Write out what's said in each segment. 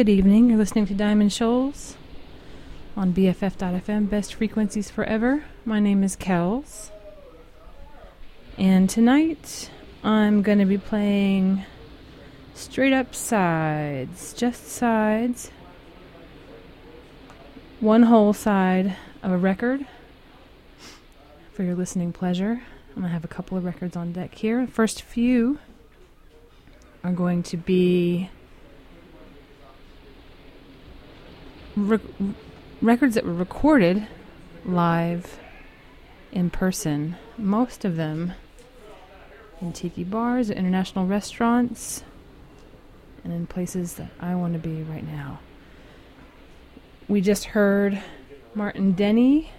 Good evening. You're listening to Diamond Shoals on BFF.FM, best frequencies forever. My name is Kells. And tonight I'm going to be playing straight up sides, just sides. One whole side of a record for your listening pleasure. I'm going to have a couple of records on deck here. The First few are going to be records that were recorded live in person, most of them in tiki bars, international restaurants, and in places that I want to be right now. We just heard Martin Denny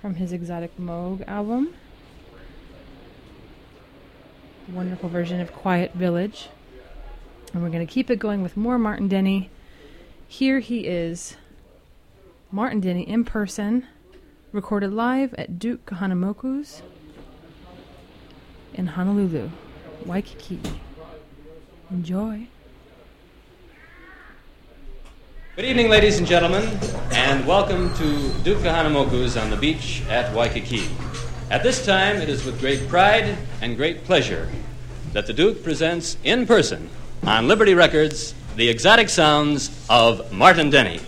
from his Exotic Moog album. Wonderful version of Quiet Village. And we're going to keep it going with more Martin Denny. Here he is Martin Denny in person, recorded live at Duke Kahanamoku's in Honolulu, Waikiki. Enjoy. Good evening, ladies and gentlemen, and welcome to Duke Kahanamoku's on the beach at Waikiki. At this time, it is with great pride and great pleasure that the Duke presents in person on Liberty Records the exotic sounds of Martin Denny.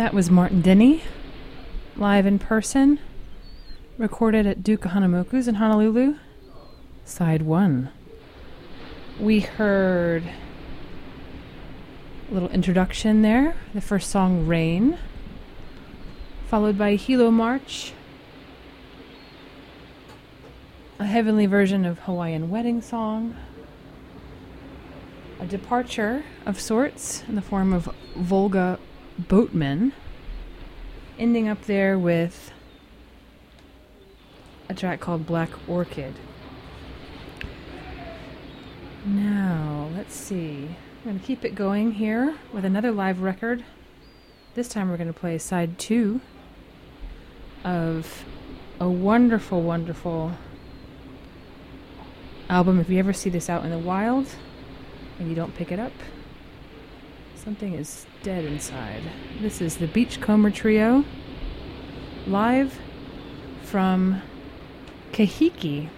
That was Martin Denny, live in person, recorded at Duke Kahanamoku's in Honolulu, side one. We heard a little introduction there, the first song, Rain, followed by Hilo March, a heavenly version of Hawaiian Wedding Song, a departure of sorts in the form of Volga Boatman, ending up there with a track called Black Orchid. Now, let's see. I'm going to keep it going here with another live record. This time we're going to play side two of a wonderful, wonderful album. If you ever see this out in the wild and you don't pick it up, something is dead inside. This is the Beachcomber Trio live from Kahiki.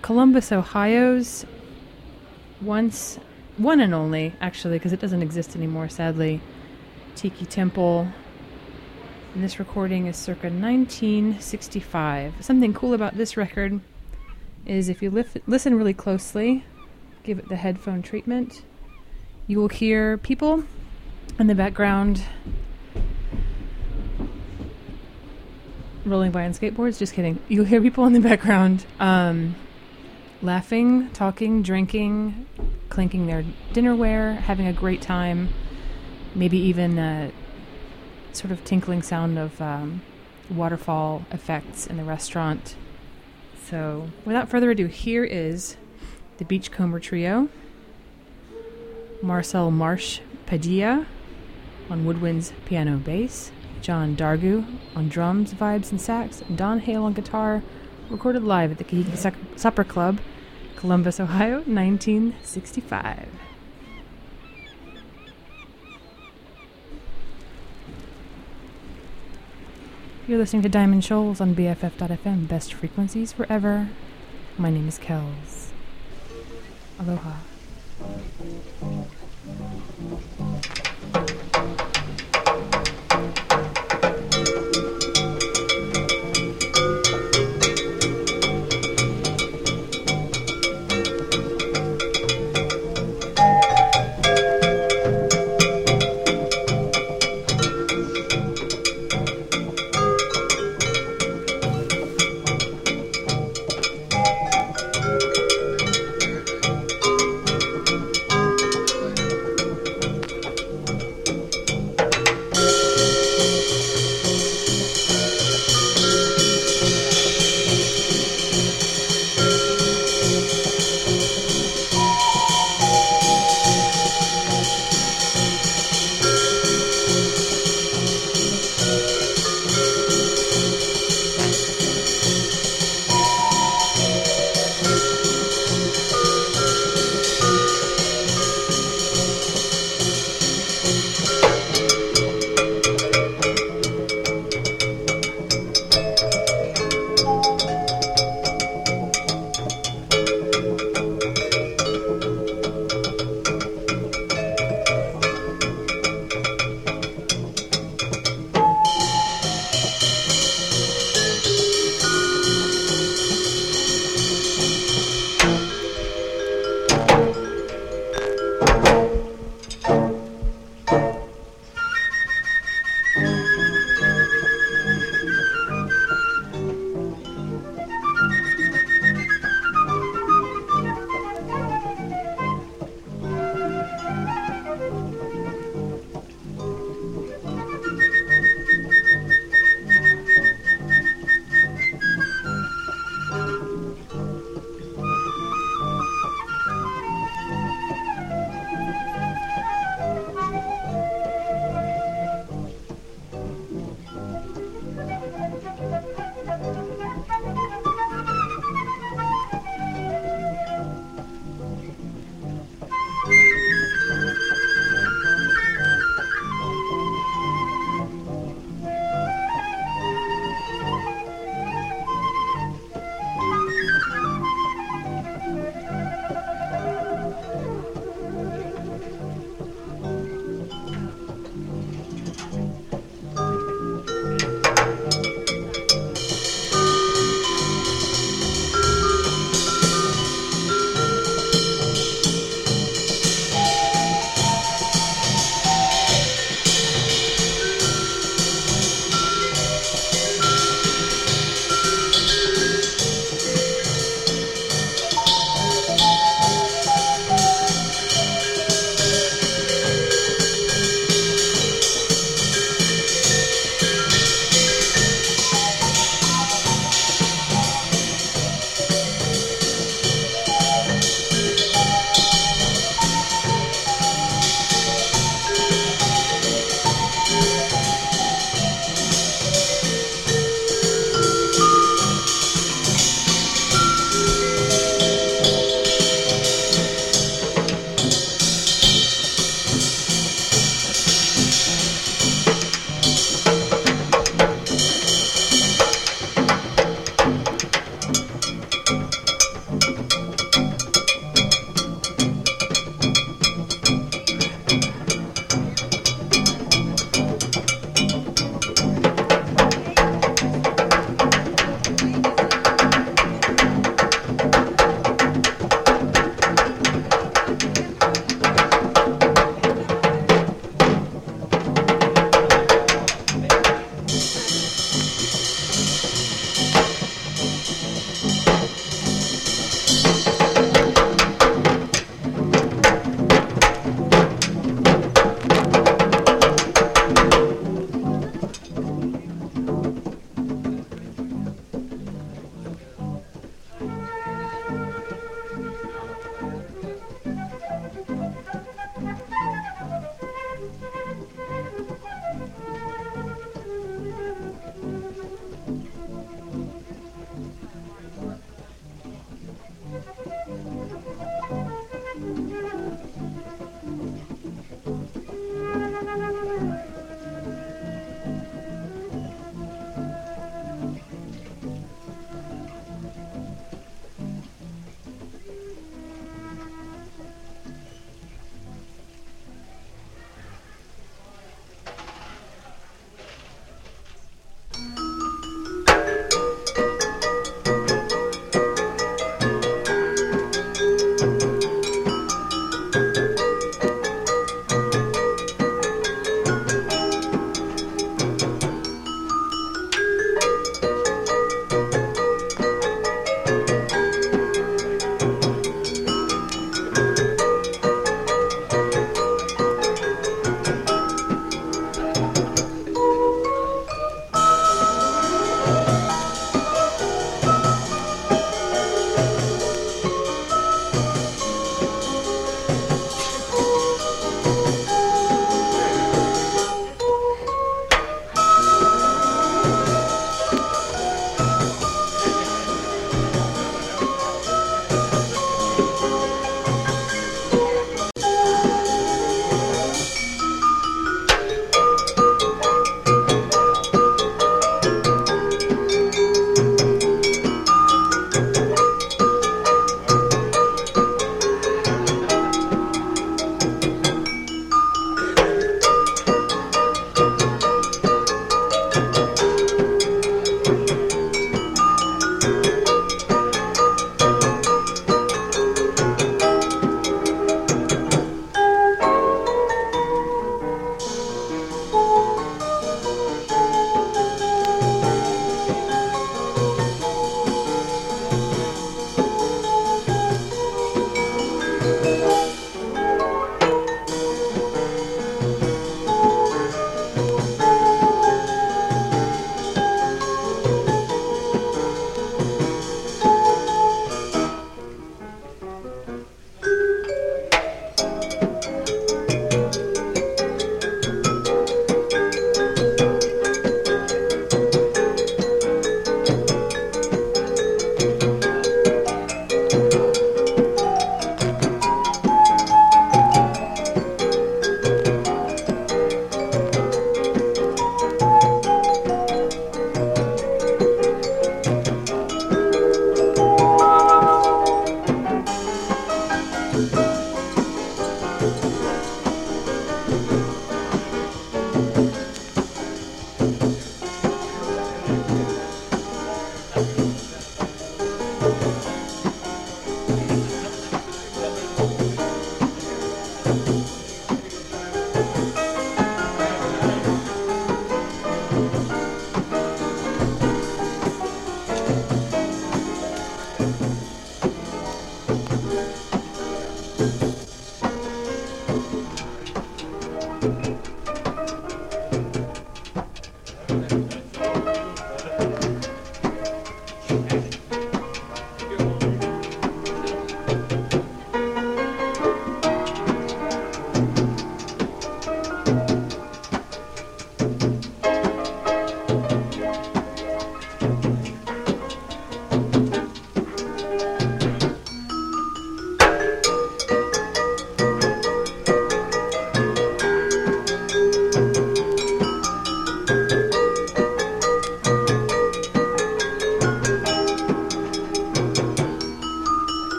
Columbus, Ohio's once one and only, actually, because it doesn't exist anymore, sadly, Tiki Temple. And this recording is circa 1965. Something cool about this record is if you lif- listen really closely, give it the headphone treatment, you will hear people in the background rolling by on skateboards. Just kidding. You'll hear people in the background um, laughing, talking, drinking, clinking their dinnerware, having a great time, maybe even a sort of tinkling sound of um, waterfall effects in the restaurant. So, without further ado, here is the Beachcomber Trio Marcel Marsh Padilla on woodwinds, piano, bass, John Dargu on drums, vibes, and sax, and Don Hale on guitar, recorded live at the Kahiki Supper Club, Columbus, Ohio, 1965. You're listening to Diamond Shoals on BFF.fm, best frequencies forever. My name is Kells. Aloha. was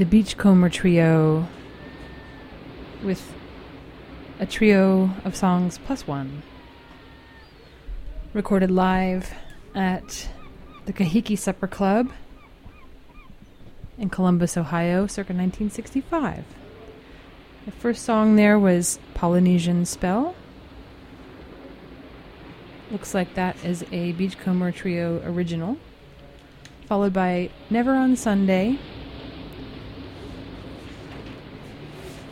the Beachcomber Trio with a trio of songs plus one. Recorded live at the Kahiki Supper Club in Columbus, Ohio, circa 1965. The first song there was Polynesian Spell. Looks like that is a Beachcomber Trio original. Followed by Never on Sunday.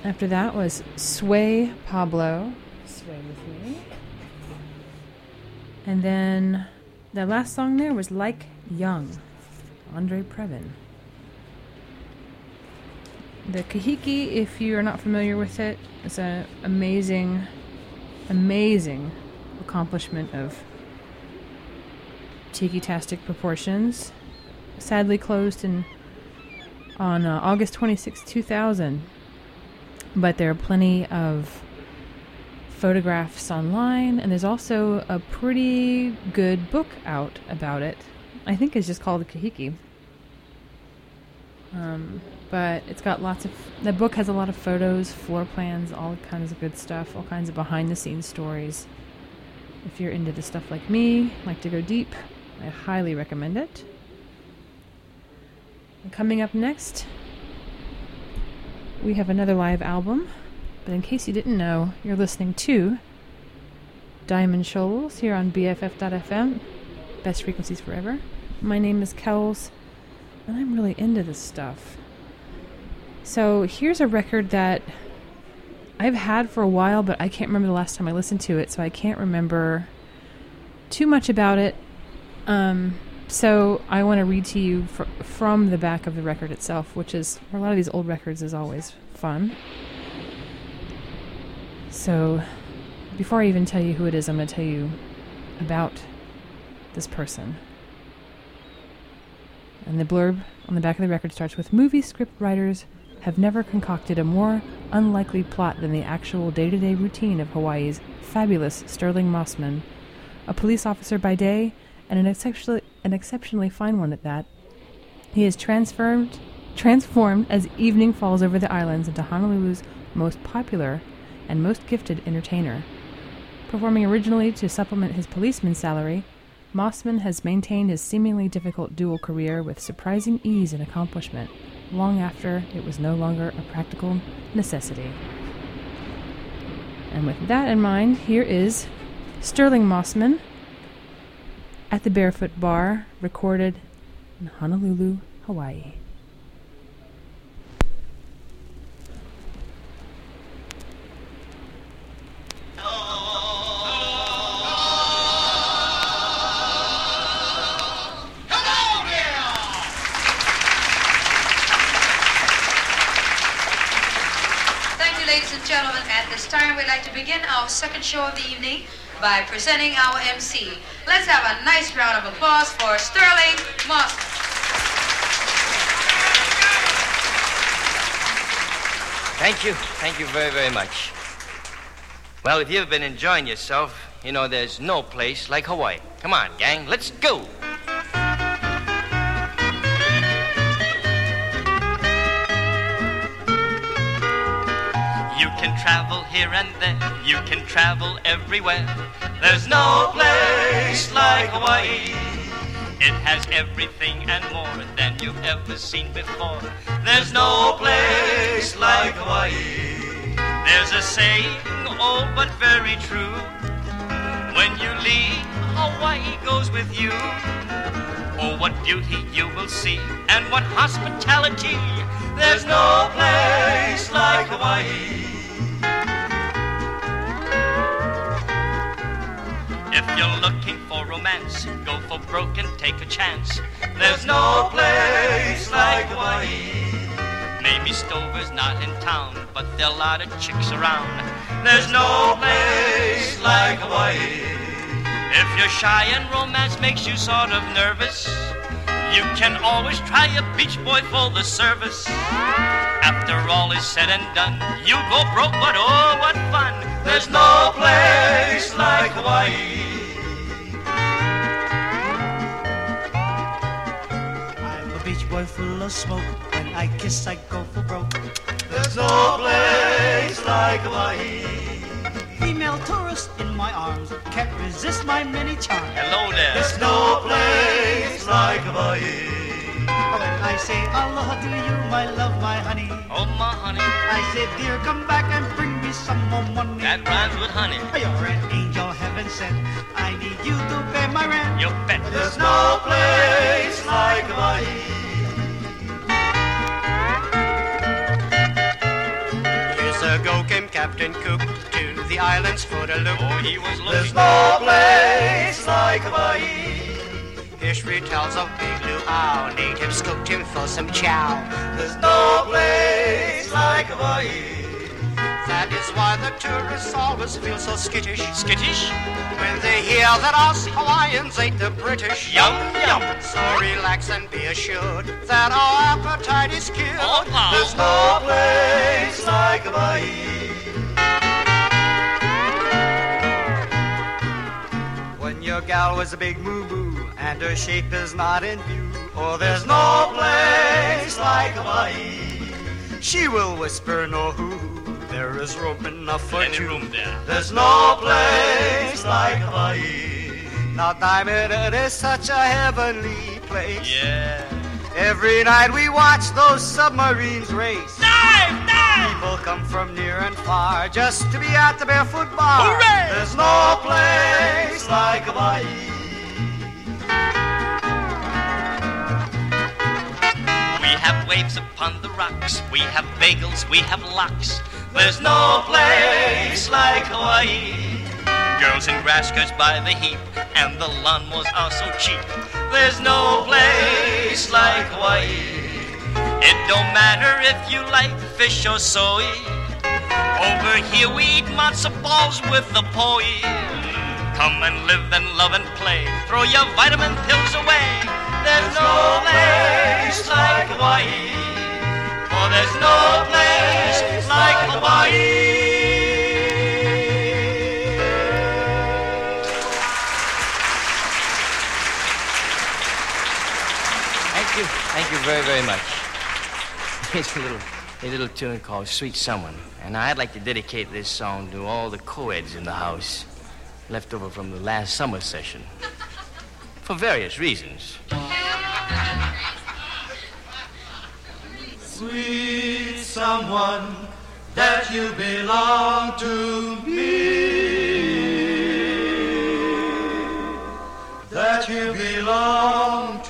After that was Sway Pablo. Sway with me. And then the last song there was Like Young, Andre Previn. The Kahiki, if you are not familiar with it, is an amazing, amazing accomplishment of tiki-tastic proportions. Sadly closed in on uh, August 26, 2000. But there are plenty of photographs online, and there's also a pretty good book out about it. I think it's just called Kahiki. Um, but it's got lots of. The book has a lot of photos, floor plans, all kinds of good stuff, all kinds of behind the scenes stories. If you're into the stuff like me, like to go deep, I highly recommend it. And coming up next, we have another live album. But in case you didn't know, you're listening to Diamond Shoals here on BFF.FM, best frequencies forever. My name is Kells, and I'm really into this stuff. So here's a record that I've had for a while, but I can't remember the last time I listened to it, so I can't remember too much about it. Um, so I want to read to you fr- from the back of the record itself, which is a lot of these old records is always fun. So before I even tell you who it is, I'm going to tell you about this person. And the blurb on the back of the record starts with movie script writers have never concocted a more unlikely plot than the actual day to day routine of Hawaii's fabulous Sterling Mossman, a police officer by day and an exceptionally, an exceptionally fine one at that. He is transformed, transformed as evening falls over the islands into Honolulu's most popular and most gifted entertainer. Performing originally to supplement his policeman's salary, Mossman has maintained his seemingly difficult dual career with surprising ease and accomplishment, long after it was no longer a practical necessity. And with that in mind, here is Sterling Mossman at the Barefoot Bar, recorded in Honolulu, Hawaii. Thank you, ladies and gentlemen. At this time, we'd like to begin our second show of the evening by presenting our MC. Let's have a nice round of applause for Sterling Moss. Thank you. Thank you very, very much. Well, if you've been enjoying yourself, you know there's no place like Hawaii. Come on, gang, let's go. Travel here and there, you can travel everywhere. There's no place like Hawaii. It has everything and more than you've ever seen before. There's no place like Hawaii. There's a saying, old but very true. When you leave, Hawaii goes with you. Oh, what beauty you will see, and what hospitality. There's no place like Hawaii. If you're looking for romance, go for broke and take a chance. There's no place like Hawaii. Maybe Stover's not in town, but there are a lot of chicks around. There's no place like Hawaii. If you're shy and romance makes you sort of nervous, you can always try a beach boy for the service. After all is said and done, you go broke, but oh, what fun! There's no place like Hawaii. I'm a beach boy full of smoke. When I kiss, I go for broke. There's no place like Hawaii. Female tourist in my arms can't resist my many charms. Hello there. There's no place like Hawaii. Oh, when I say aloha to you, my love, my honey. Oh, my honey. I say, dear, come back and bring me some more money. That rhymes with honey. You're an angel heaven sent. I need you to pay my rent. You bet. There's no place like Hawaii. Years ago came Captain Cook to the islands for a look. Oh, he was There's no place like Hawaii. History tells of Big Blue Owl. Natives cooked him for some chow. There's no place like Hawaii. That is why the tourists always feel so skittish Skittish. when they hear that us Hawaiians ain't the British. Yum, yum. So relax and be assured that our appetite is killed. Oh. There's no place like Hawaii. Your gal was a big moo-moo and her shape is not in view, oh, or There's no place like Hawaii. She will whisper no hoo-hoo. There is room enough for Any two. room there. There's no place like Hawaii. Now, Diamond, it is such a heavenly place. Yeah. Every night we watch those submarines race. Dive, dive. People come from near and far just to be at the barefoot bar. Hooray! There's no place like Hawaii. We have waves upon the rocks. We have bagels. We have locks. There's no place like Hawaii. Girls in grass skirts by the heap, and the lawnmowers are so cheap. There's no place like Hawaii. It don't matter if you like fish or soy. Over here we eat matzo balls with the poi. Come and live and love and play. Throw your vitamin pills away. There's no place like Hawaii. For there's no place like Hawaii. Thank you. Thank you very, very much. It's a little, a little tune called Sweet Someone. And I'd like to dedicate this song to all the co-eds in the house, left over from the last summer session. For various reasons. Sweet someone, that you belong to me. That you belong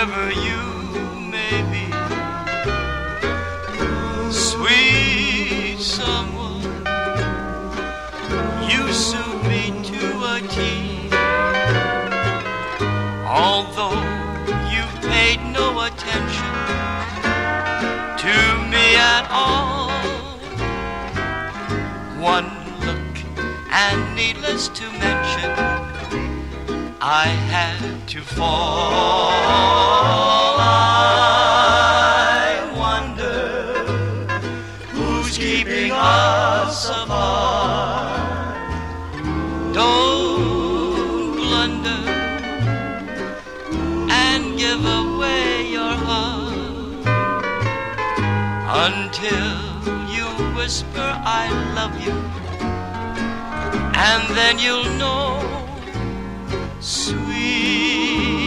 whoever you may be. Sweet someone, you suit me to a T. Although you paid no attention to me at all. One look, and needless to mention, I had to fall. I wonder who's keeping us apart. Don't blunder and give away your heart until you whisper, I love you. And then you'll know, sweet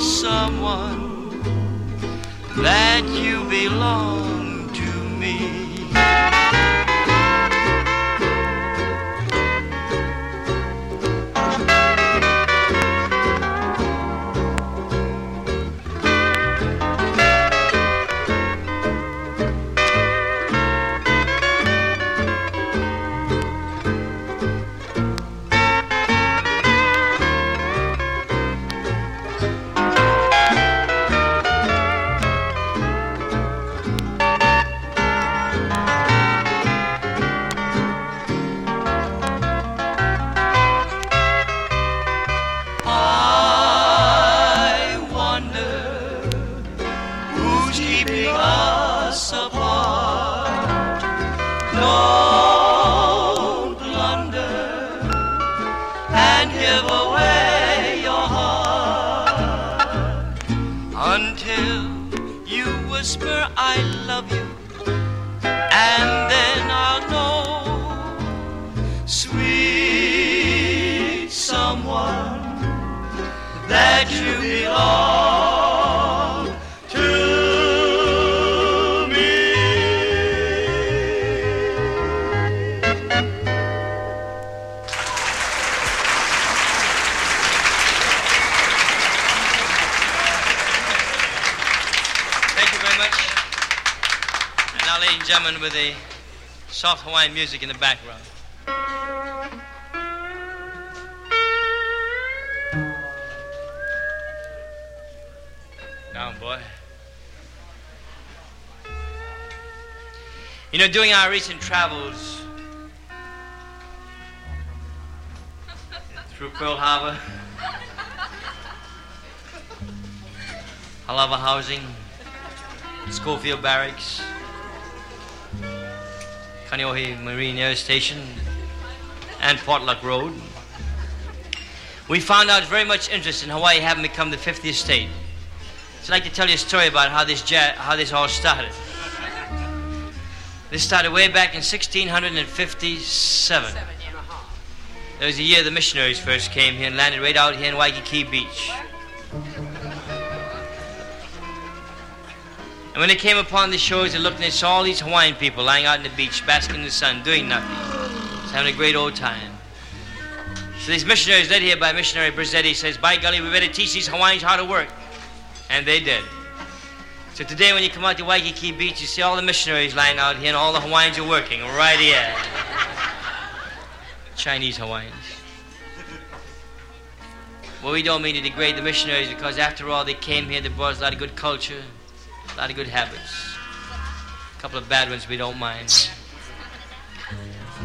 someone, that you belong to me. Music in the background. Down, boy. You know, during our recent travels through Pearl Harbor, Halawa Housing, Schofield Barracks, Kaneohe Marine Air Station, and Portlock Road. We found out very much interest in Hawaii having become the 50th state. So I'd like to tell you a story about how this, ja- how this all started. This started way back in 1657. There was the year the missionaries first came here and landed right out here in Waikiki Beach. And when they came upon the shores, they looked and they saw all these Hawaiian people lying out on the beach, basking in the sun, doing nothing, just having a great old time. So these missionaries led here by missionary Brizzetti says, by golly, we better teach these Hawaiians how to work. And they did. So today when you come out to Waikiki Beach, you see all the missionaries lying out here and all the Hawaiians are working right here. Chinese Hawaiians. Well, we don't mean to degrade the missionaries because after all, they came here, they brought us a lot of good culture, a lot of good habits. A couple of bad ones we don't mind.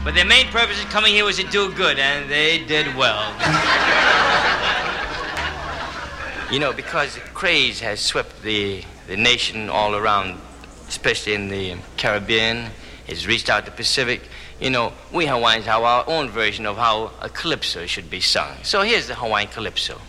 But their main purpose in coming here was to do good, and they did well. You know, because the craze has swept the, the nation all around, especially in the Caribbean, it's reached out the Pacific. You know, we Hawaiians have our own version of how a calypso should be sung. So here's the Hawaiian calypso.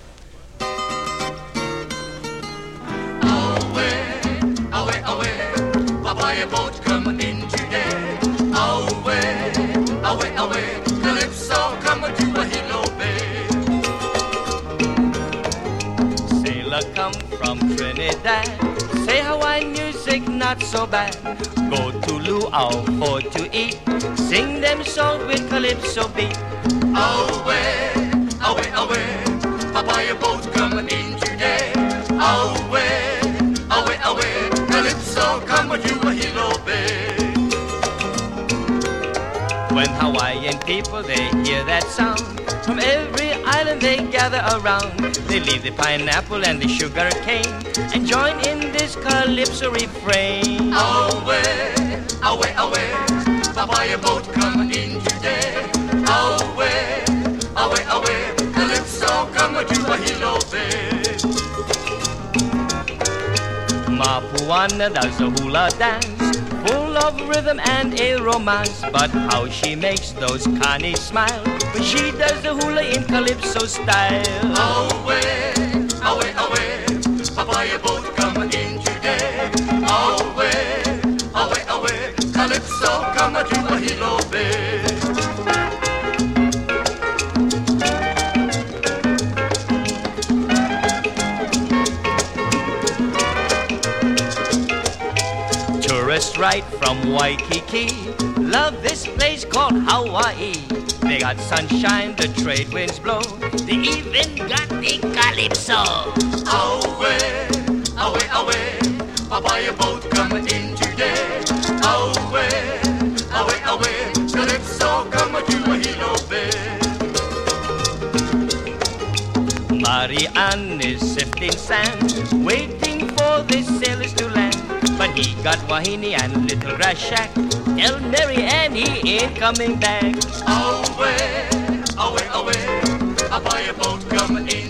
Away, away, calypso coming to a hilo bay. Sailor come from Trinidad. Say Hawaiian music not so bad. Go to luau for to eat. Sing them songs with calypso beat. Away, away, away, papaya boat coming in today. Away, Hawaiian people they hear that sound, from every island they gather around. They leave the pineapple and the sugar cane and join in this calypso refrain. Away, away, away, papaya boat coming in today. Away, away, away, calypso coming to a hilo bay. Mapuana does a hula dance, full of rhythm and a romance. But how she makes those carnies smile when she does the hula in calypso style. Away, away, away, papaya boat coming in today. Away, away, away, calypso coming to a right from Waikiki love this place called Hawaii. They got sunshine, the trade winds blow. They even got the calypso. Away, away, away, papaya boat coming in today. Away, away, away, calypso coming to a hilo bay. Marianne is sifting sand, waiting for the he got Wahine and Little Grass Shack. Tell Mary Ann he ain't coming back. Away, away, away, I buy a boat coming in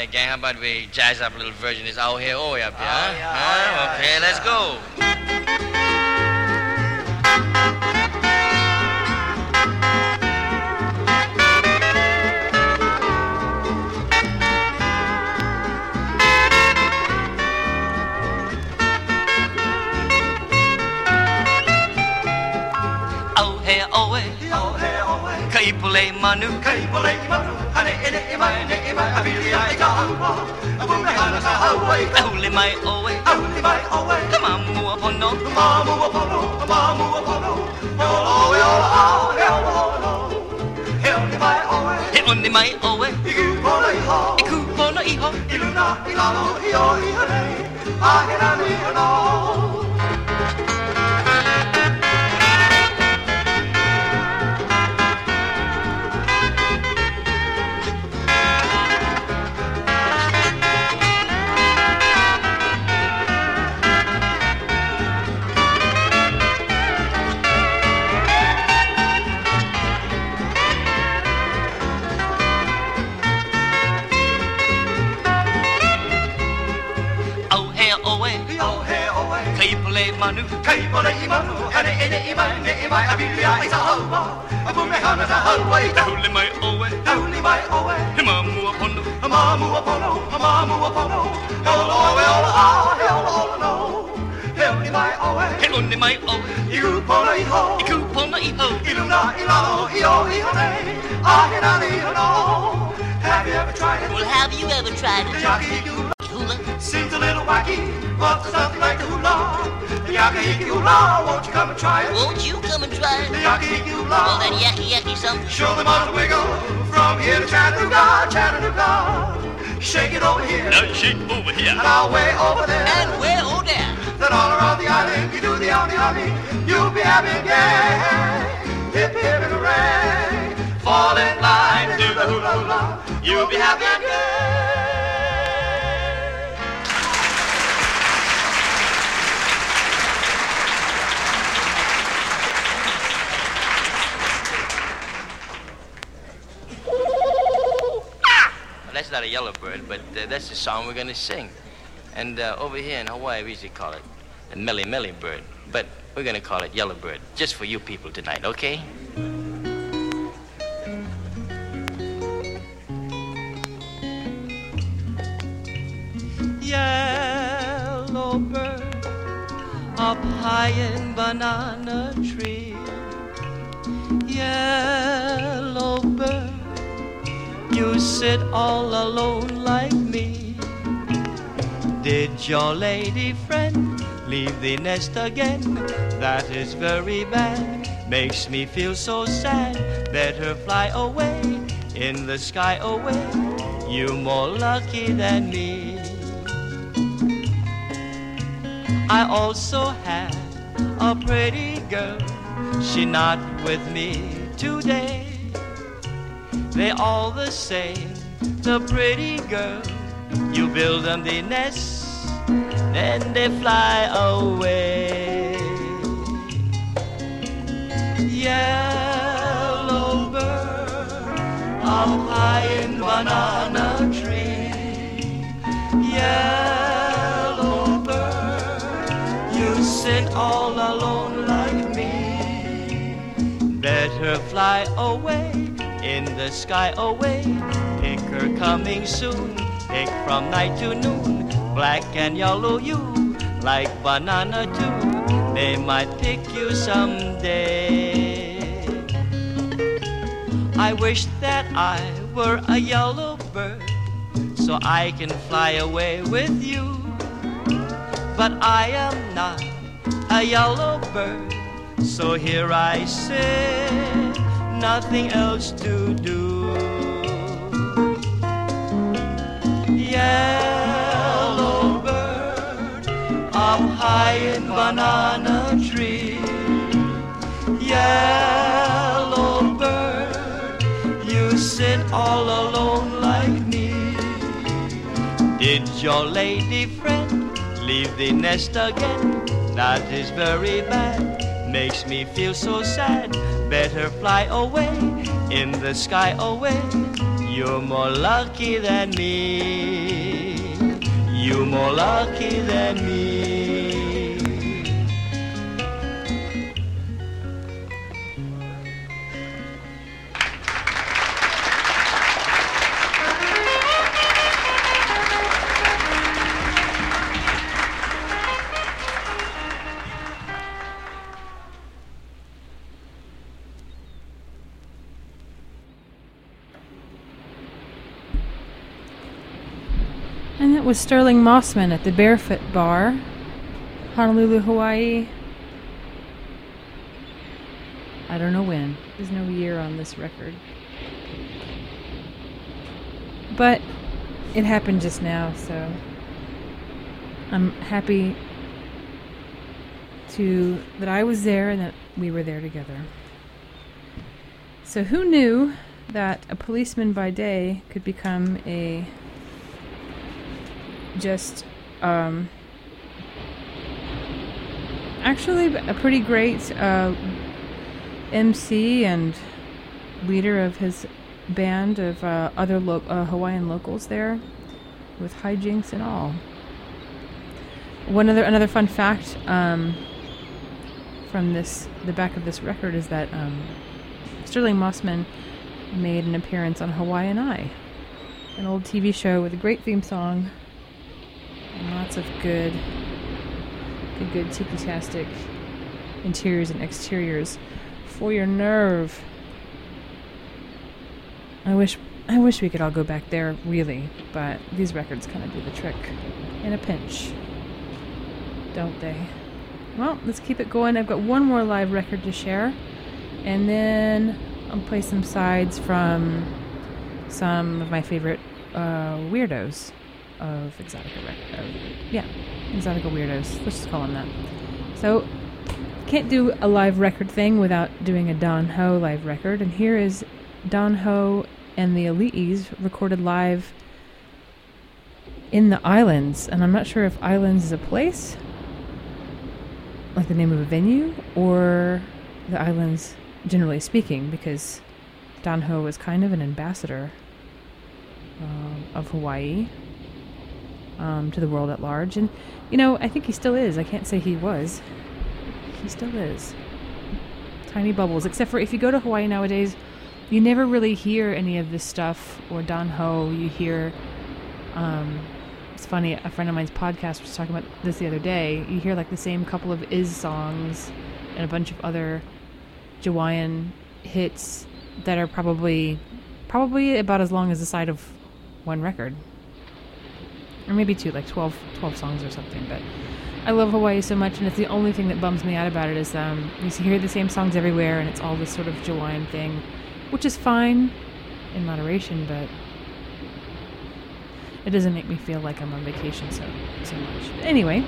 Yeah, gang, how about we jazz up a little version? It's out here, oh, here, huh? Oh, yeah, Huh? oh, yeah, okay, yeah. let's go. Kaipule manu. Kay pulay imanu, hane ene imay, ne imay, abili ay kahawa. Abunay hana sa Hawaii. Ahuli mai, hey, Ahuli may away. kamamu apono. Mamu apolo, mamu apolo. Yolo, yolo, ah, yolo, yolo. Heli may away. He only mai, oh, hey, Igu pulay ho. iku pono iho. Iluna, ilalo, iyo, ihane. Ahirani, ano. Kaipule manu. Kay pulay imanu, hane ene imay, ne imay, abili ay kahawa. Abunay hana sa Hawaii. Ahuli mai, hey, Ahuli may away. kamamu apono. Amamu Apollo, Amamu Apollo, Hello, hello, ah, hello, no. Help me my He only mai, hey, You polo iho, iku pono iho. iluna ilalo, io ihone, ah, hinani no. Have you ever tried it? Well, have you ever tried The it? yaki hula Hula? seems a little wacky, but there's nothing like the hula. The yaki hula, won't you come and try it? Won't you come and try it? The it? yaki Well, hula. that yucky yucky something. Show them how to wiggle from here to Chattanooga, Chattanooga. Shake it over here Now shake over here. and I'll way over there. And way over there? Then all around the island, you do the omni omni, you'll be having gay. Hip hip and hooray, fall in line and do the hula hula, you'll be having gay. That's not a yellow bird, but uh, that's the song we're gonna sing. And uh, over here in Hawaii, we usually call it the Melly Melly bird, but we're gonna call it yellow bird, just for you people tonight, okay? Yellow bird up high in banana tree. Yellow bird you sit all alone like me. Did your lady friend leave the nest again? That is very bad, makes me feel so sad. Better fly away in the sky away. You more lucky than me. I also had a pretty girl. She not with me today. They all the same, the pretty girl. You build them the nest, then they fly away. Yellow bird, up high in banana tree. Yellow bird, you sit all alone like me. Better fly away in the sky away. Pick her coming soon. Pick from night to noon. Black and yellow you like banana too. They might pick you someday. I wish that I were a yellow bird so I can fly away with you. But I am not a yellow bird, so here I sit, nothing else to do. Yellow bird, up high in banana tree. Yellow bird, you sit all alone like me. Did your lady friend leave the nest again? That is very bad, makes me feel so sad. Better fly away in the sky away. You're more lucky than me. You're more lucky than me. Was Sterling Mossman at the Barefoot Bar, Honolulu, Hawaii. I don't know when. There's no year on this record. But it happened just now, so I'm happy to that I was there and that we were there together. So who knew that a policeman by day could become a just um, actually a pretty great uh, MC and leader of his band of uh, other lo- uh, Hawaiian locals there, with hijinks and all. One other another fun fact um, from this the back of this record is that um, Sterling Mossman made an appearance on Hawaiian Eye, an old TV show with a great theme song and lots of good, good, good tiki-tastic interiors and exteriors for your nerve. I wish, I wish we could all go back there, really, but these records kind of do the trick in a pinch, don't they? Well, let's keep it going. I've got one more live record to share, and then I'll play some sides from some of my favorite uh, weirdos of Exotica rec- of, yeah, Exotica weirdos. Let's just call them that. So, can't do a live record thing without doing a Don Ho live record, and here is Don Ho and the Aliis recorded live in the Islands, and I'm not sure if Islands is a place, like the name of a venue, or the Islands generally speaking, because Don Ho was kind of an ambassador um, of Hawaii um, to the world at large. And, you know, I think he still is. I can't say he was. He still is. Tiny bubbles. Except for if you go to Hawaii nowadays, you never really hear any of this stuff or Don Ho. You hear, um, it's funny, a friend of mine's podcast was talking about this the other day. You hear like the same couple of Iz songs and a bunch of other Hawaiian hits that are probably probably about as long as the side of one record or maybe two, like 12, 12 songs or something. But I love Hawaii so much, and it's the only thing that bums me out about it is um, you hear the same songs everywhere, and it's all this sort of Hawaiian thing, which is fine in moderation, but it doesn't make me feel like I'm on vacation so so much. But anyway,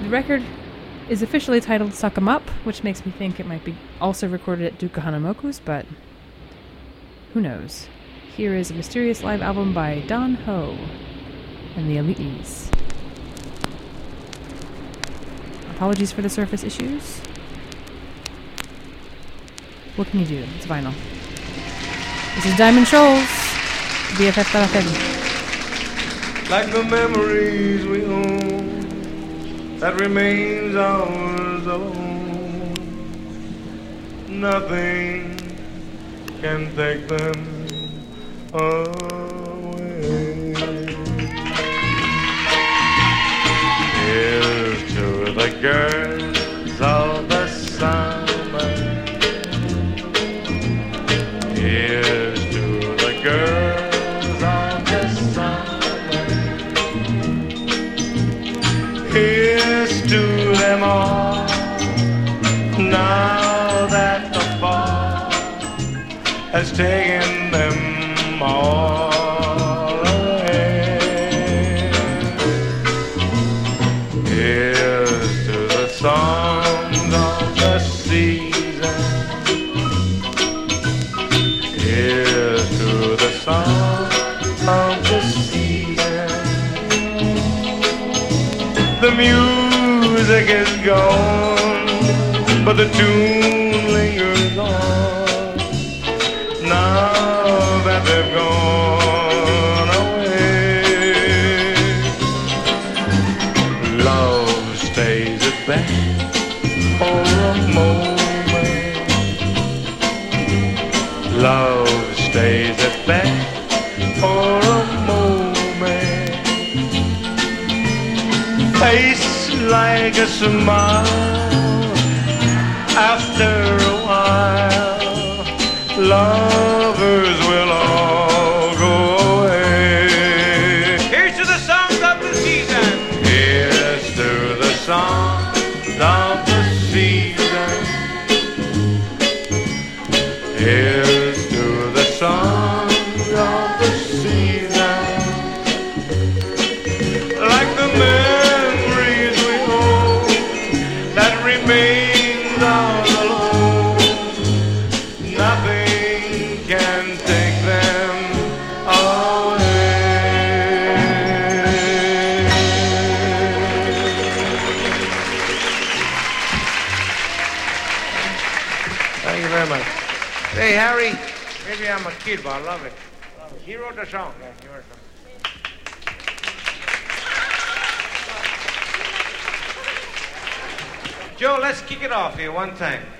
the record is officially titled "Suck 'Em Up," which makes me think it might be also recorded at Duke Kahanamoku's, but who knows? Here is a mysterious live album by Don Ho and the Aliis. Apologies for the surface issues. What can you do? It's vinyl. This is Diamond Shoals, BFF.FM. like the memories we own that remains ours alone. Nothing can take them away. Here's to the girls of the summer. Here's to the girls of the summer. Here's to them all. Now that the fall has taken Here's to the songs of the. Here's to the song of the. The music is gone, but the tune like a smile it off here one time.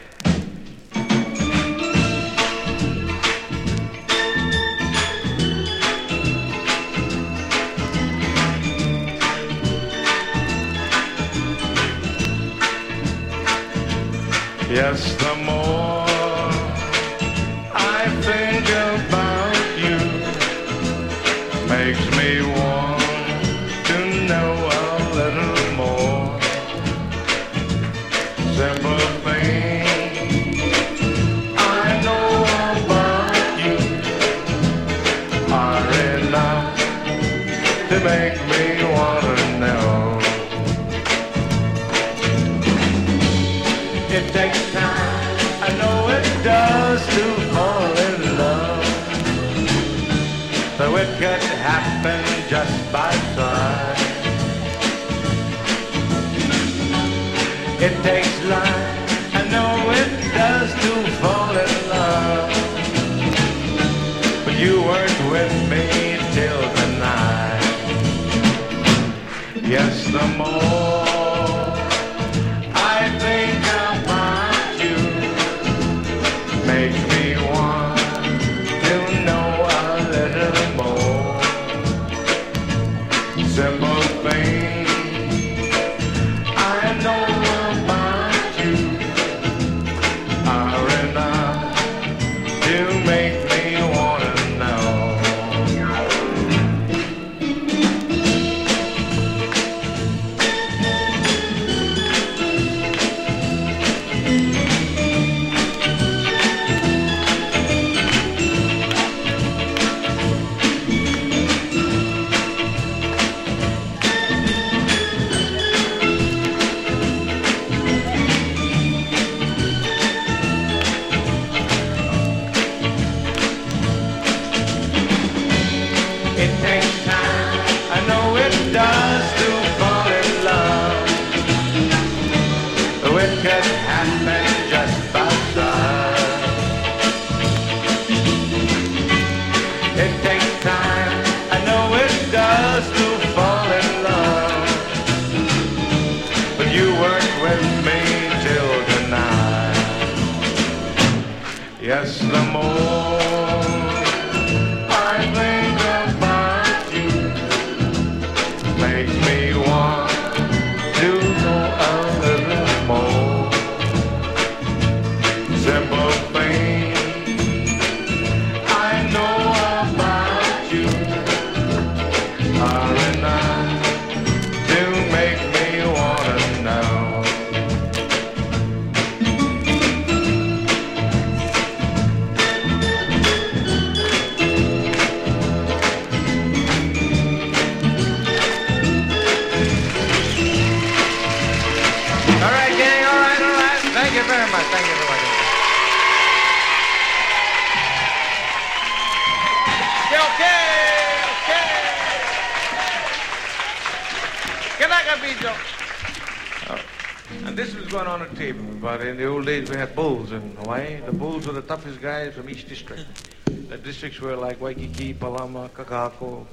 Toughest guys from each district. The districts were like Waikiki, Palama, Kakako,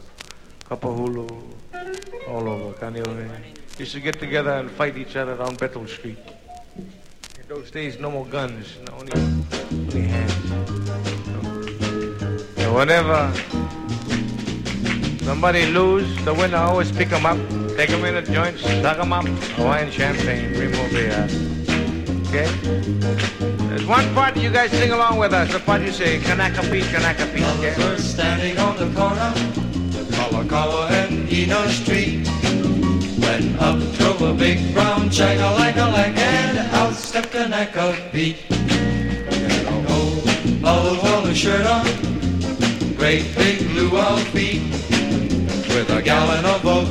Kapahulu, all over, Kaneohe. used to get together and fight each other down Bethel Street. In those days, no more guns, no, only, only hands. And whenever somebody lose, the winner always pick 'em up, take 'em in the joint, suck 'em up, Hawaiian champagne, remove the uh, Okay? There's one part you guys sing along with us. The part you say, Kanaka Pete, Kanaka Pete. Okay? We're standing on the corner, the Kalakaua and Eno Street. When up drove a big brown changa like a leg and out stepped a neck of Pete. Had a gold olive color shirt on, great big blue luau feet, with a gallon of oat,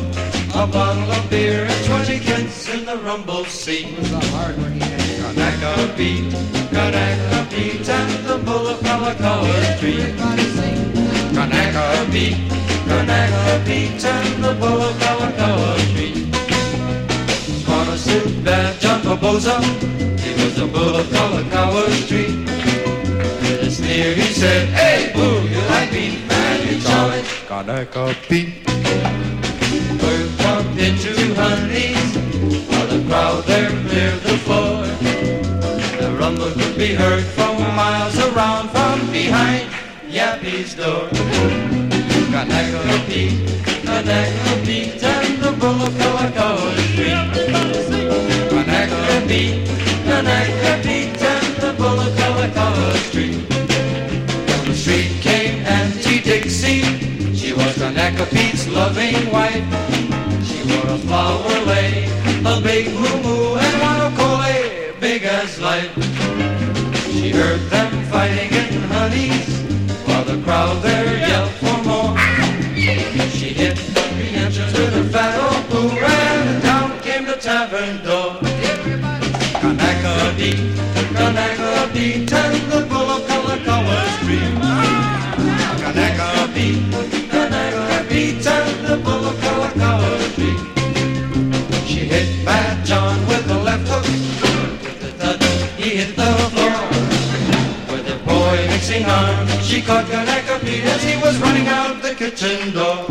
a bottle of beer, and twenty kids in the rumble seat. It was a hard one he had. Kanaka Pete, Kanaka Pete, and the of Kalakaua Street. Kanaka Pete, Kanaka Pete, and the bull of Kalakaua Street. On a suit that John Barboza, he was bull of Kalakaua Street. With a sneer he said, Hey, boo, you like me, man, you it Kanaka Pete. Be heard from miles around from behind Yappy's door. Kanaka Pete, Kanaka Pete, and the bull of Kalakaua Street. Kanaka Pete, Kanaka Pete, and the bull of Kalakaua Street. Down the street came Auntie Dixie. She was Kanaka Pete's loving wife. She wore a flower lei, a big moo and one wanakole, big as life. Heard them fighting in honeys, while the crowd there yelled for more. She hit the entrance with her fat old boo, and down came the tavern door. Kanaka Pete, Kanaka Pete, and the bull of Kalakaua Street. Kanaka Pete, Kanaka Pete, and the bull she caught Kanaka Pete as he was running out the kitchen door.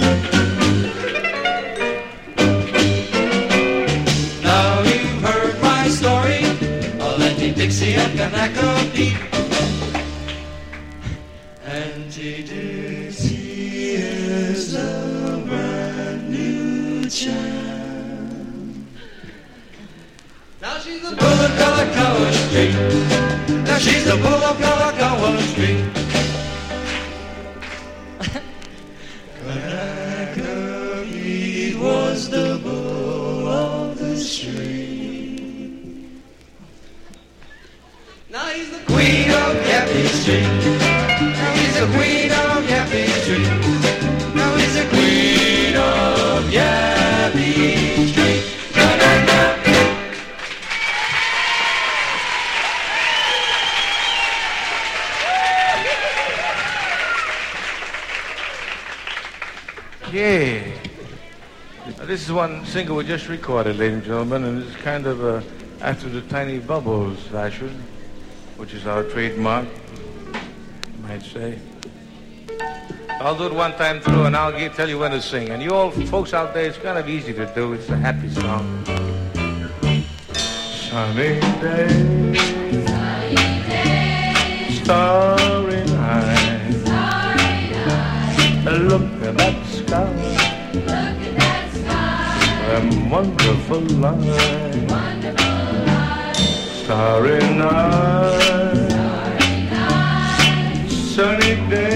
Now you've heard my story. I'll Dixie and Kanaka Pete. Auntie Dixie is a brand new child. Now she's the bull of Kalakaua Street. Now she's the bull of Kalakaua Street. He's the queen of Yappy Street. He's the queen of Yappy Street. Yeah. This is one single we just recorded, ladies and gentlemen, and it's kind of uh, after the Tiny Bubbles fashion, which is our trademark, might say. I'll do it one time through, and I'll get, tell you when to sing. And you all folks out there, it's kind of easy to do. It's a happy song. Sunny day, starry night. Look at that sky. Them wonderful light. Starry night. Sunny day. They make me love,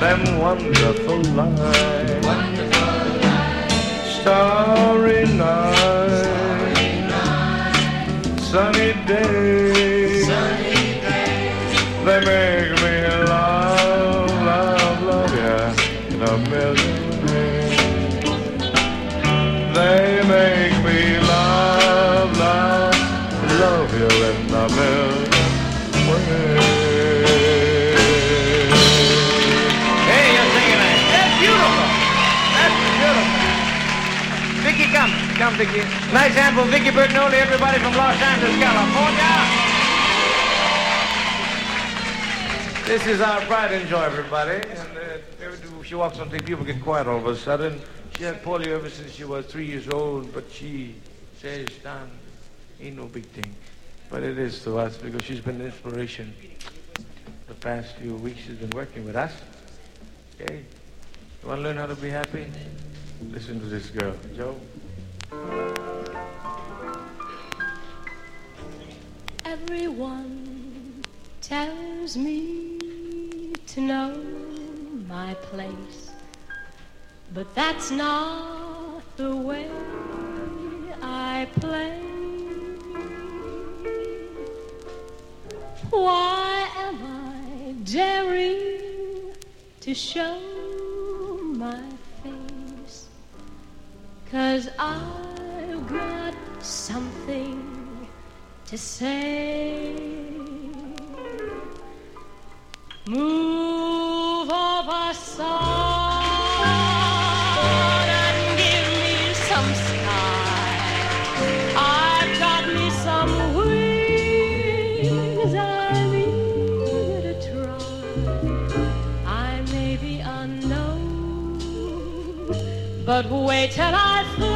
Them wonderful lights, wonderful lights. Starry night, sunny day, sunny day. They make me laugh, a million ways. They make me love, love, love you in a million come. Vicky. Nice for Vicky Bertinoli, everybody from Los Angeles, California. This is our pride and joy, everybody. And uh, she walks on stage, people get quiet all of a sudden. She had polio ever since she was three years old, but she says, Don, ain't no big thing. But it is to us because she's been an inspiration. The past few weeks she's been working with us. Okay? You want to learn how to be happy? Listen to this girl. Joe? Everyone tells me to know my place, but that's not the way I play. Why am I daring to show my? Cause I've got something to say. Move over sun but wait till I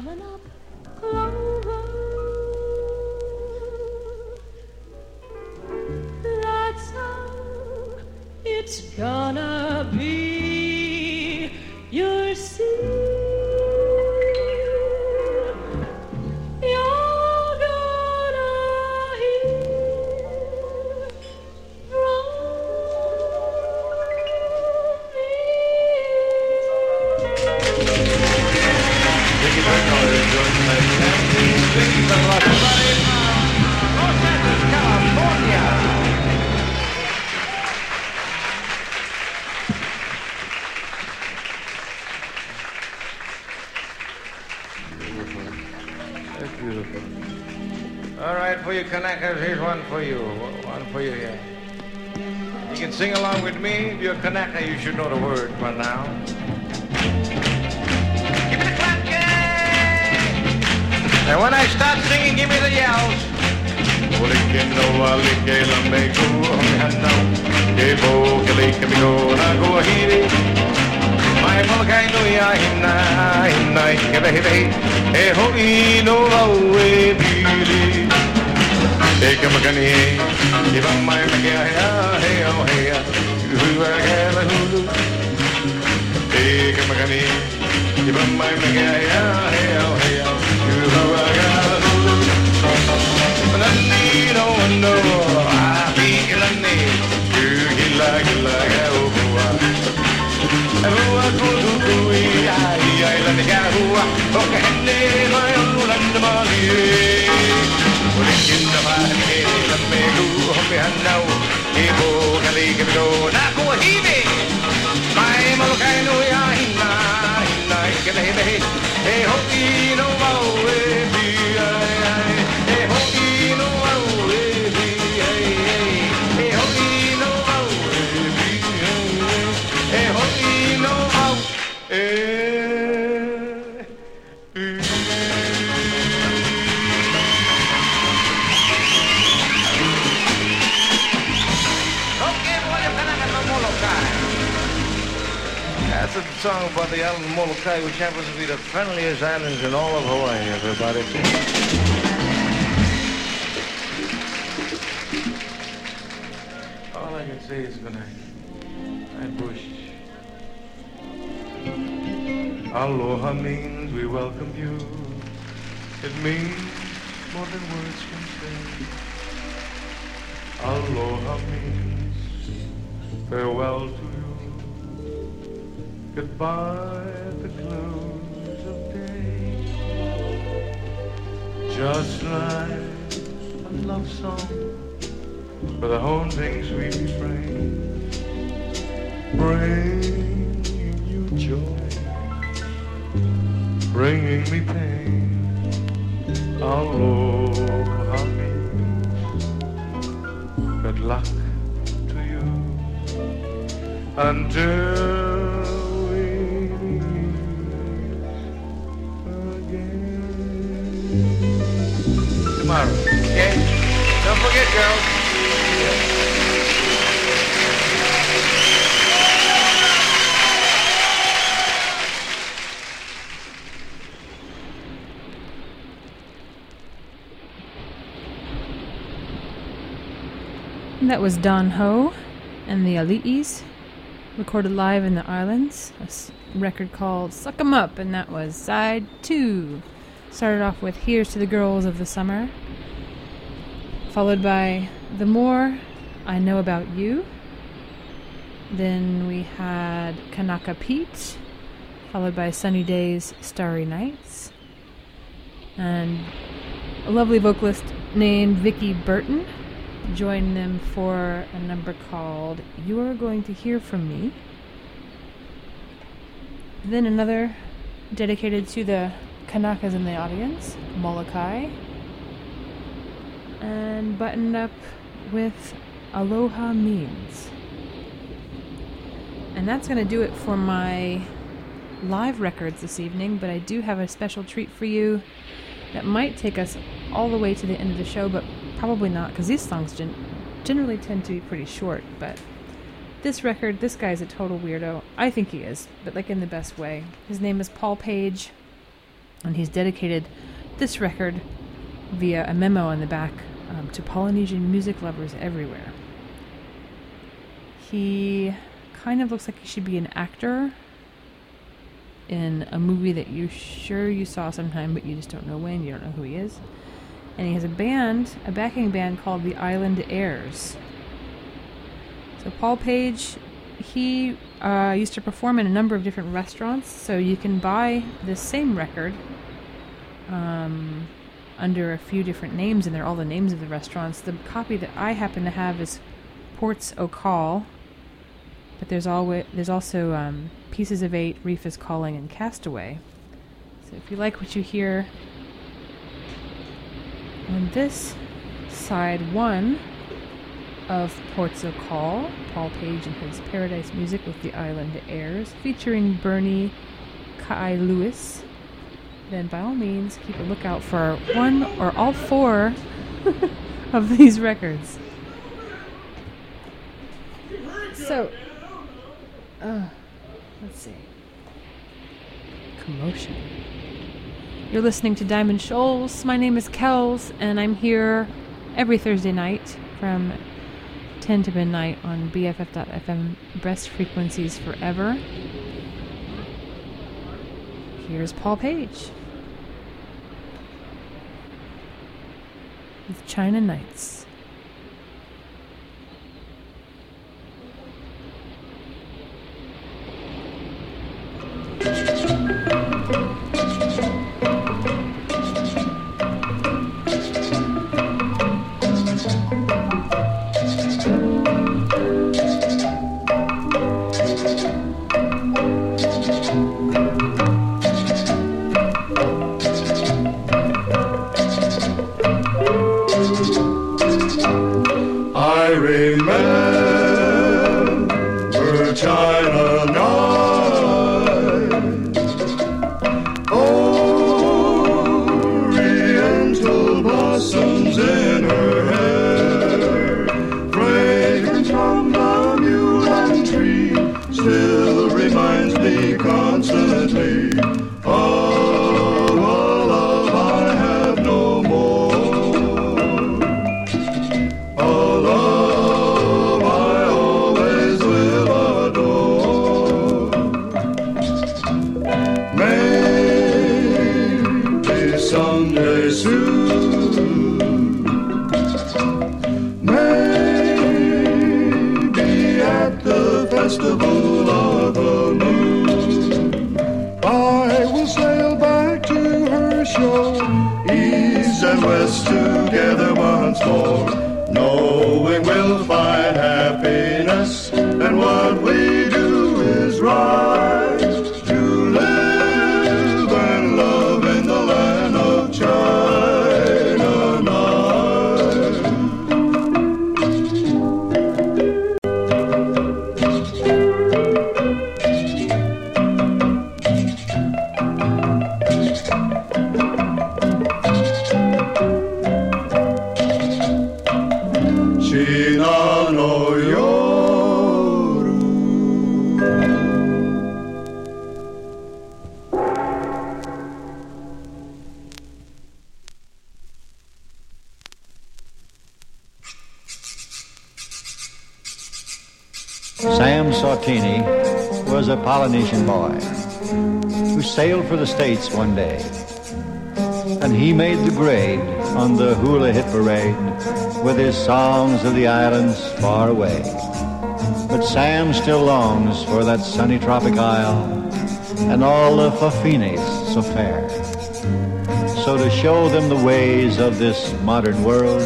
Start for you. One for you here. You can sing along with me. If you're Kanaka, you should know the word by now. Give me the clapping. And when I start singing, give me the yells. Olikino alike kele malakai no ya hina kebe hebe e ho ino awe bili E kamakani e Iba mai mege a hea hea o hea Uhu a gela hulu E kamakani Iba mai mege a hea hea o hea Uhu a gela hulu Nani no no a bi ilani Gila gila ga ubua Ewa kudu island Yahoo, och henne mai on landamalli. Olikin vähän keillä melu, hoppihan nau, ibu kali kemiko, naku hiivi. Maailmalla käynyt ja hinna, hinna, eikä lehi lehi, ei hoki no vau, ei bi, ai, ai, ei song about the island of Molokai, which happens to be the friendliest islands in all of Hawaii, everybody. All I can say is good night. Night bush. Aloha means we welcome you. It means more than words can say. Aloha means farewell to. Goodbye at the close of day. Just like a love song for the haunting sweet refrain. Bringing you joy, bringing me pain. Aloha means good luck to you until Don't forget, girls. That was Don Ho and the Ali'is, recorded live in the islands. A record called Suck 'em Up, and that was side two. Started off with Here's to the Girls of the Summer, followed by The More I Know About You. Then we had Kanaka Pete, followed by Sunny Days, Starry Nights. And a lovely vocalist named Vicky Burton joined them for a number called You Are Going to Hear From Me. Then another dedicated to the Kanakas in the audience, Molokai. And buttoned up with Aloha Means. And that's going to do it for my live records this evening, but I do have a special treat for you that might take us all the way to the end of the show, but probably not because these songs gen- generally tend to be pretty short. But this record, this guy's a total weirdo. I think he is, but like in the best way. His name is Paul Page, and he's dedicated this record via a memo on the back um, to Polynesian music lovers everywhere. He kind of looks like he should be an actor in a movie that you're sure you saw sometime, but you just don't know when. You don't know who he is. And he has a band, a backing band called the Island Airs. So Paul Page, he uh, used to perform in a number of different restaurants. So you can buy this same record um, under a few different names, and they're all the names of the restaurants. The copy that I happen to have is Ports O'Call, but there's always there's also um, Pieces of Eight, Reef is Calling, and Castaway. So if you like what you hear on this side one of Ports of Call, Paul Page and his Paradise Music with the Island Airs, featuring Bernie Kai Lewis, then by all means keep a lookout for one or all four of these records. So, uh, let's see. Commotion. You're listening to Diamond Shoals. My name is Kells, and I'm here every Thursday night from 10 to midnight on BFF.FM Best Frequencies Forever. Here's Paul Page with China Nights. Boy who sailed for the States one day. And he made the grade on the hula hit parade with his songs of the islands far away. But Sam still longs for that sunny tropic isle and all the Fafines so fair. So to show them the ways of this modern world,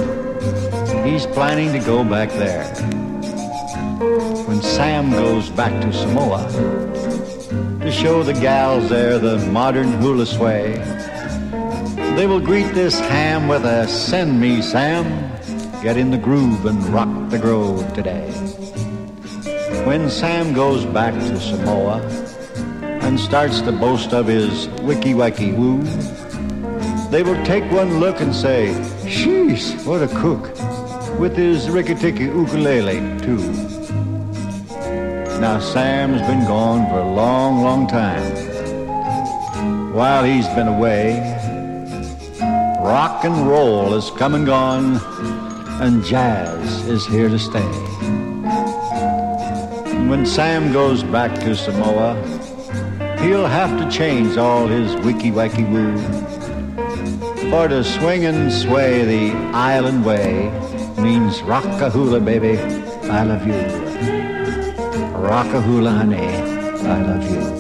he's planning to go back there when Sam goes back to Samoa show the gals there the modern hula sway. They will greet this ham with a send me, Sam. Get in the groove and rock the grove today. When Sam goes back to Samoa and starts to boast of his wiki wacky woo, they will take one look and say, Sheesh, what a cook, with his rikitiki ukulele, too. Now, Sam's been gone for a long, long time. While he's been away, rock and roll has come and gone, and jazz is here to stay. When Sam goes back to Samoa, he'll have to change all his wiki wacky woo. For to swing and sway the island way means rock a hula, baby, I love you. Rock a hula, honey, I love you.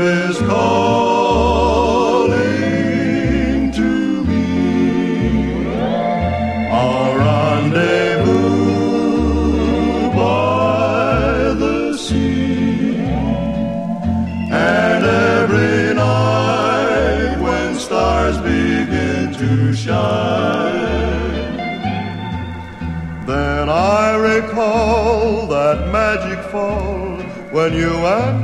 Is calling to me. A rendezvous by the sea. And every night when stars begin to shine, then I recall that magic fall when you and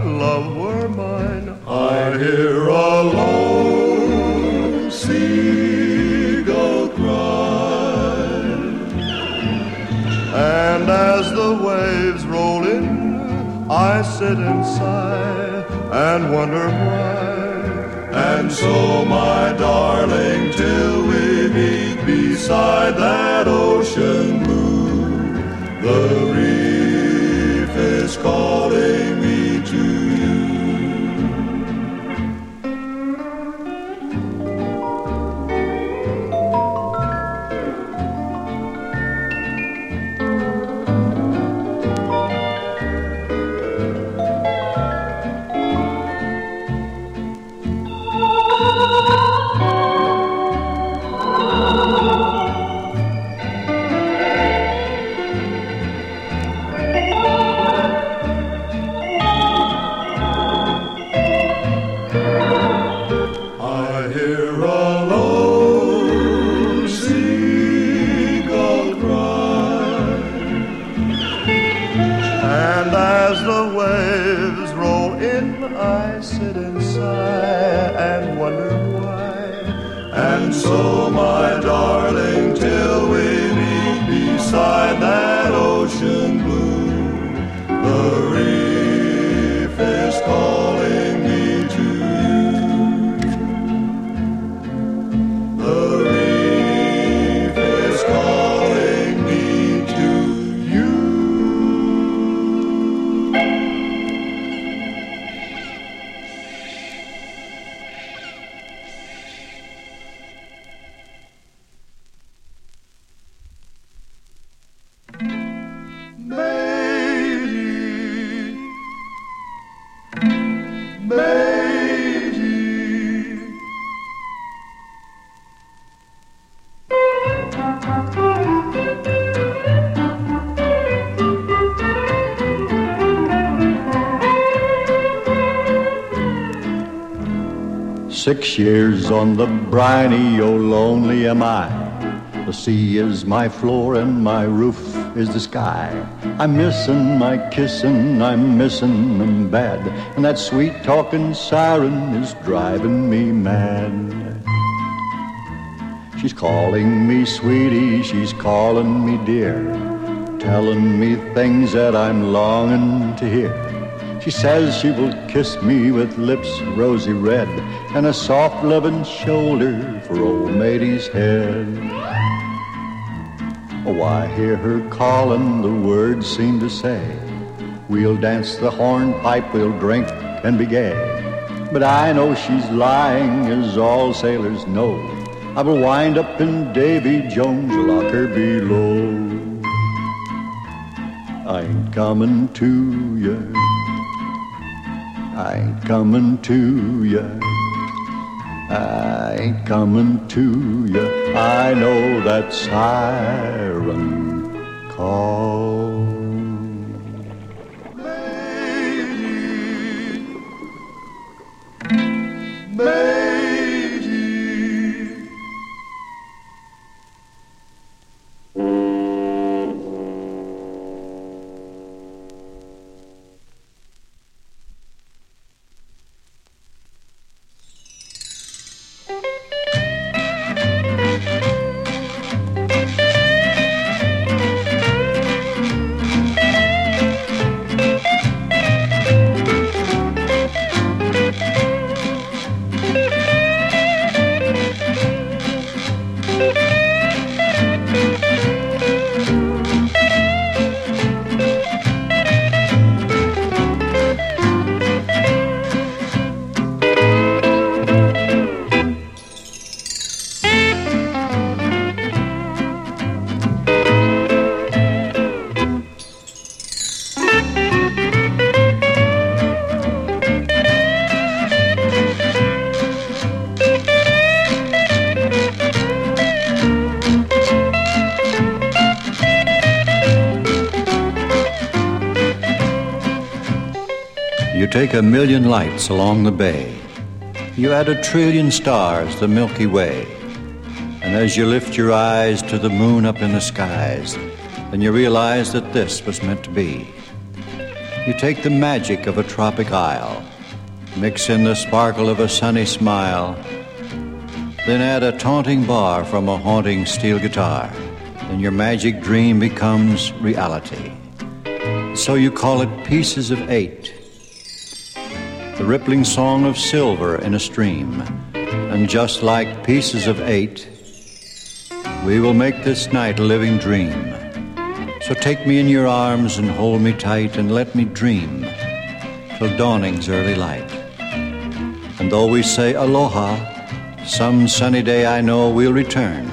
sit and sigh and wonder why. And so, my darling, till we meet beside that ocean blue, the years on the briny, oh lonely am I. The sea is my floor and my roof is the sky. I'm missing my kissin', I'm missing them bad. And that sweet talking siren is driving me mad. She's calling me sweetie, she's calling me dear, telling me things that I'm longing to hear. She says she will kiss me with lips rosy red and a soft loving shoulder for old matey's head. Oh, I hear her calling, the words seem to say, We'll dance the hornpipe, we'll drink and be gay. But I know she's lying, as all sailors know. I will wind up in Davy Jones' locker below. I ain't coming to you. I ain't coming to you. I ain't coming to you. I know that siren call. Matey. Take a million lights along the bay. You add a trillion stars, the Milky Way. And as you lift your eyes to the moon up in the skies, then you realize that this was meant to be. You take the magic of a tropic isle, mix in the sparkle of a sunny smile, then add a taunting bar from a haunting steel guitar, and your magic dream becomes reality. So you call it Pieces of Eight, rippling song of silver in a stream. And just like pieces of eight, we will make this night a living dream. So take me in your arms and hold me tight and let me dream till dawning's early light. And though we say aloha, some sunny day I know we'll return.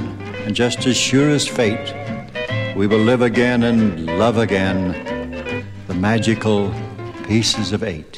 And just as sure as fate, we will live again and love again the magical pieces of eight.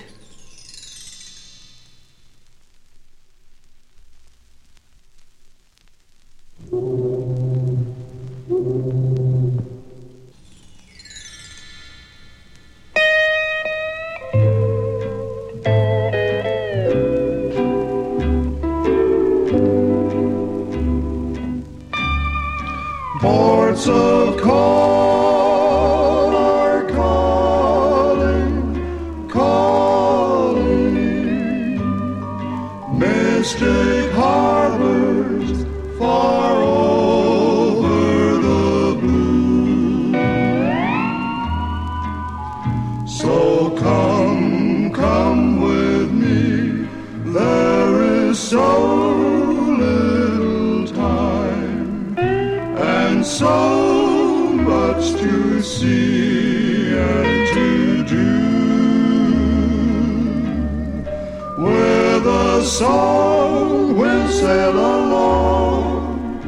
Song we'll sail along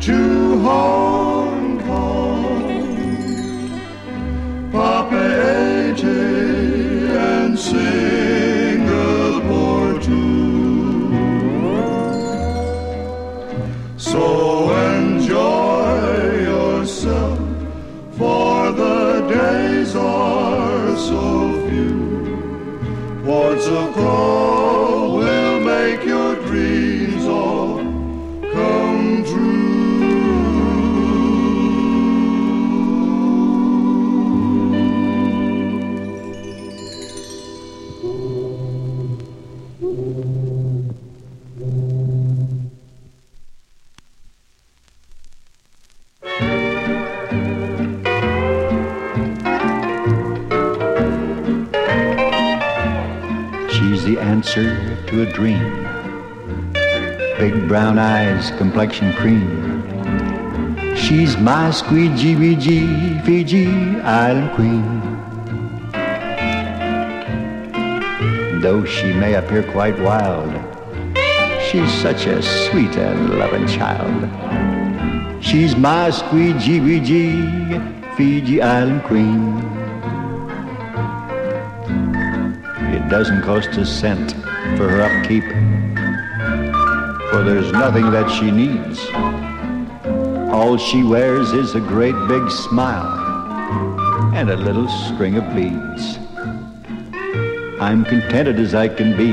to Hong Kong, Papeete and Singapore too. So enjoy yourself, for the days are so few. Ports of call to a dream. Big brown eyes, complexion cream. She's my squeegee Fiji, Fiji Island queen. Though she may appear quite wild, she's such a sweet and loving child. She's my squeegee Fiji Island queen. It doesn't cost a cent for her upkeep, for there's nothing that she needs. All she wears is a great big smile and a little string of beads. I'm contented as I can be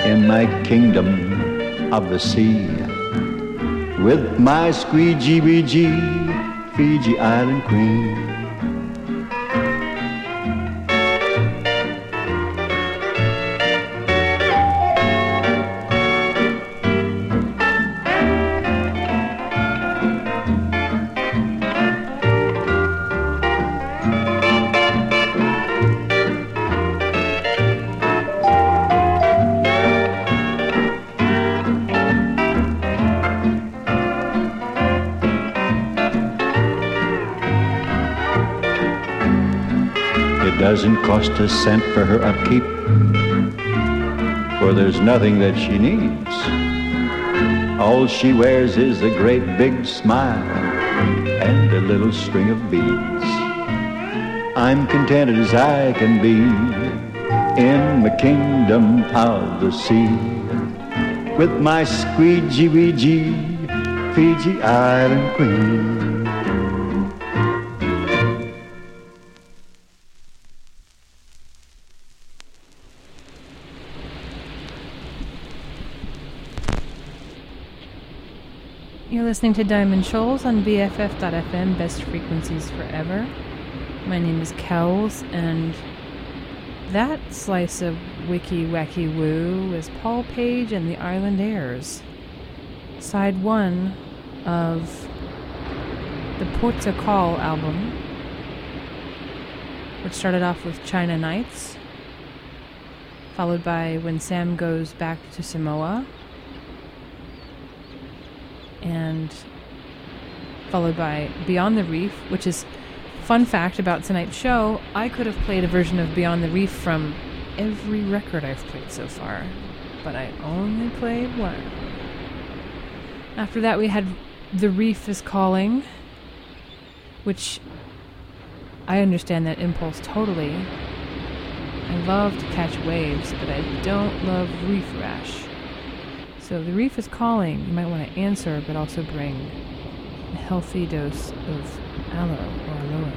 in my kingdom of the sea with my squeegee beegee Fiji Island queen. Cost a cent for her upkeep, for there's nothing that she needs. All she wears is a great big smile and a little string of beads. I'm contented as I can be in the kingdom of the sea with my squeegee weegee Fiji Island Queen. Listening to Diamond Shoals on BFF.FM, best frequencies forever. My name is Kells, and that slice of wiki wacky woo is Paul Page and the Island Airs. Side one of the Porta Call album, which started off with China Nights, followed by When Sam Goes Back to Samoa, and followed by Beyond the Reef, which is fun fact about tonight's show. I could have played a version of Beyond the Reef from every record I've played so far, but I only played one. After that, we had The Reef is Calling, which I understand that impulse totally. I love to catch waves, but I don't love reef rash. So the reef is calling. You might want to answer, but also bring a healthy dose of aloe or aloe.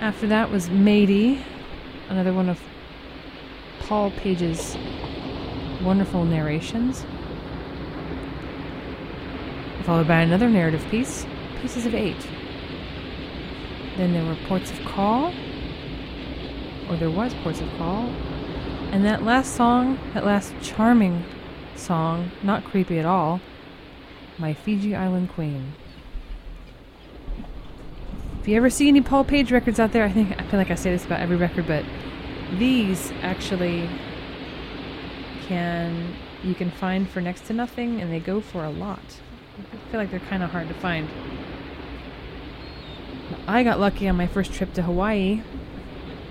After that was Matey, another one of Paul Page's wonderful narrations, followed by another narrative piece, Pieces of Eight. Then there were Ports of Call, or there was Ports of Call, and that last song, that last charming song, not creepy at all, My Fiji Island Queen. If you ever see any Paul Page records out there, I think I feel like I say this about every record, but these actually can you can find for next to nothing and they go for a lot. I feel like they're kind of hard to find. I got lucky on my first trip to Hawaii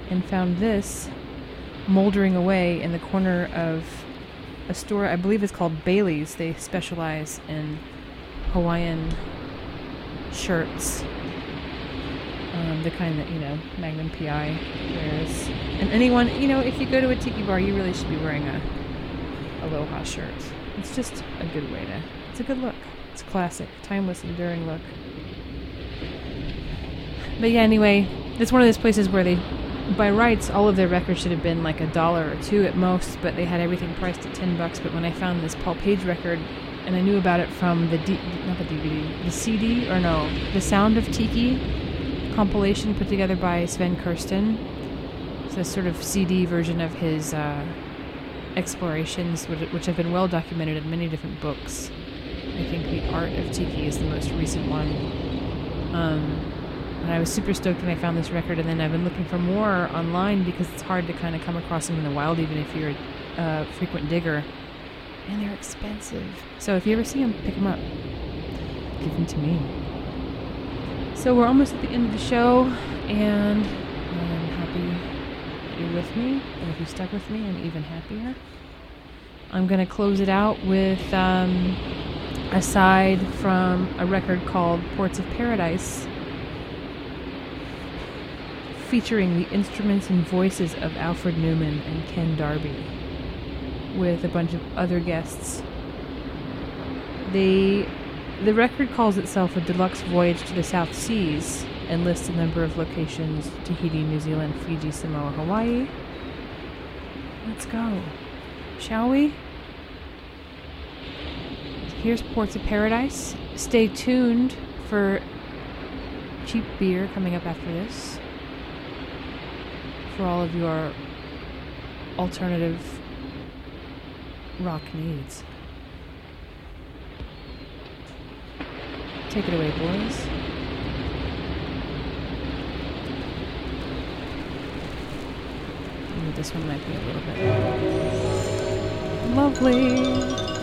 and found this moldering away in the corner of a store I believe it's called Bailey's. They specialize in Hawaiian shirts. Um, the kind that, you know, Magnum PI wears. And anyone, you know, if you go to a tiki bar, you really should be wearing a Aloha shirt. It's just a good way to, it's a good look. It's classic, timeless, enduring look. But yeah, anyway, it's one of those places where they, by rights, all of their records should have been like a dollar or two at most, but they had everything priced at ten bucks. But when I found this Paul Page record, and I knew about it from the D, not the DVD, the CD or no, the Sound of Tiki compilation put together by Sven Kirsten. It's a sort of CD version of his uh, explorations, which, have been well documented in many different books. I think The Art of Tiki is the most recent one. Um, and I was super stoked when I found this record, and then I've been looking for more online because it's hard to kind of come across them in the wild, even if you're a uh, frequent digger. And they're expensive. So if you ever see them, pick them up. Give them to me. So we're almost at the end of the show, and I'm happy that you're with me. And if you stuck with me, I'm even happier. I'm going to close it out with um, a side from a record called Ports of Paradise, featuring the instruments and voices of Alfred Newman and Ken Darby, with a bunch of other guests. They the record calls itself a deluxe voyage to the South Seas and lists a number of locations Tahiti, New Zealand, Fiji, Samoa, Hawaii. Let's go. Shall we? Here's Ports of Paradise. Stay tuned for cheap beer coming up after this. For all of your alternative rock needs. Take it away, boys. This one might be a little bit lovely.